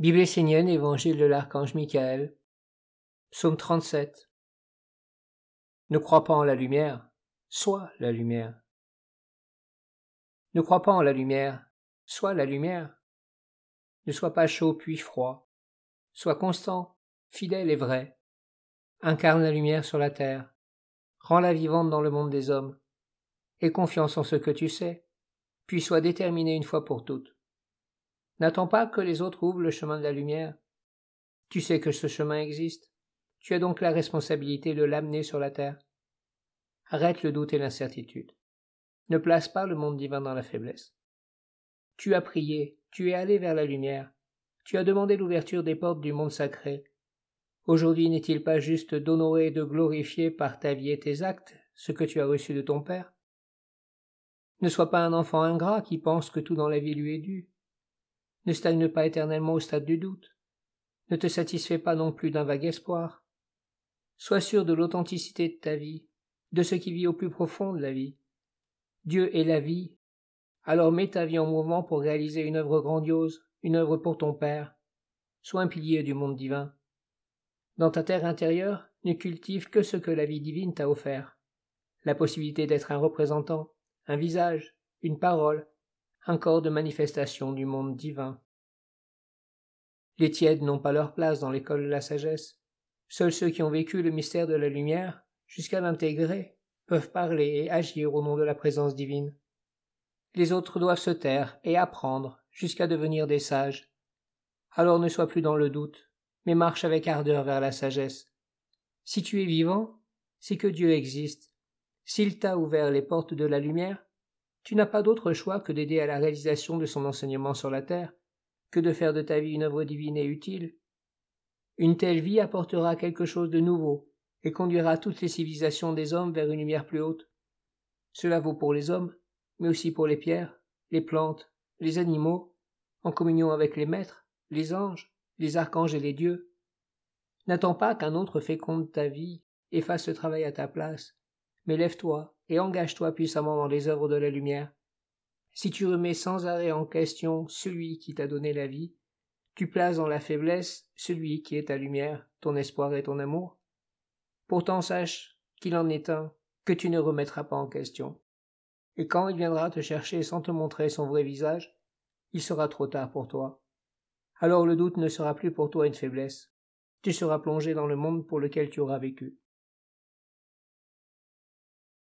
Bible essénienne, Évangile de l'archange Michael, Psaume 37. Ne crois pas en la lumière, sois la lumière. Ne crois pas en la lumière, sois la lumière. Ne sois pas chaud puis froid, sois constant, fidèle et vrai. Incarne la lumière sur la terre, rends-la vivante dans le monde des hommes. Aie confiance en ce que tu sais, puis sois déterminé une fois pour toutes. N'attends pas que les autres ouvrent le chemin de la lumière. Tu sais que ce chemin existe. Tu as donc la responsabilité de l'amener sur la terre. Arrête le doute et l'incertitude. Ne place pas le monde divin dans la faiblesse. Tu as prié, tu es allé vers la lumière, tu as demandé l'ouverture des portes du monde sacré. Aujourd'hui n'est-il pas juste d'honorer et de glorifier par ta vie et tes actes ce que tu as reçu de ton Père? Ne sois pas un enfant ingrat qui pense que tout dans la vie lui est dû. Ne stagne pas éternellement au stade du doute. Ne te satisfais pas non plus d'un vague espoir. Sois sûr de l'authenticité de ta vie, de ce qui vit au plus profond de la vie. Dieu est la vie. Alors mets ta vie en mouvement pour réaliser une œuvre grandiose, une œuvre pour ton Père. Sois un pilier du monde divin. Dans ta terre intérieure, ne cultive que ce que la vie divine t'a offert. La possibilité d'être un représentant, un visage, une parole, un corps de manifestation du monde divin. Les tièdes n'ont pas leur place dans l'école de la sagesse. Seuls ceux qui ont vécu le mystère de la lumière, jusqu'à l'intégrer, peuvent parler et agir au nom de la présence divine. Les autres doivent se taire et apprendre jusqu'à devenir des sages. Alors ne sois plus dans le doute, mais marche avec ardeur vers la sagesse. Si tu es vivant, c'est que Dieu existe. S'il t'a ouvert les portes de la lumière, tu n'as pas d'autre choix que d'aider à la réalisation de son enseignement sur la terre, que de faire de ta vie une œuvre divine et utile. Une telle vie apportera quelque chose de nouveau, et conduira toutes les civilisations des hommes vers une lumière plus haute. Cela vaut pour les hommes, mais aussi pour les pierres, les plantes, les animaux, en communion avec les maîtres, les anges, les archanges et les dieux. N'attends pas qu'un autre féconde ta vie et fasse ce travail à ta place, mais lève-toi et engage-toi puissamment dans les œuvres de la lumière. Si tu remets sans arrêt en question celui qui t'a donné la vie, tu places dans la faiblesse celui qui est ta lumière, ton espoir et ton amour. Pourtant sache qu'il en est un que tu ne remettras pas en question. Et quand il viendra te chercher sans te montrer son vrai visage, il sera trop tard pour toi. Alors le doute ne sera plus pour toi une faiblesse. Tu seras plongé dans le monde pour lequel tu auras vécu.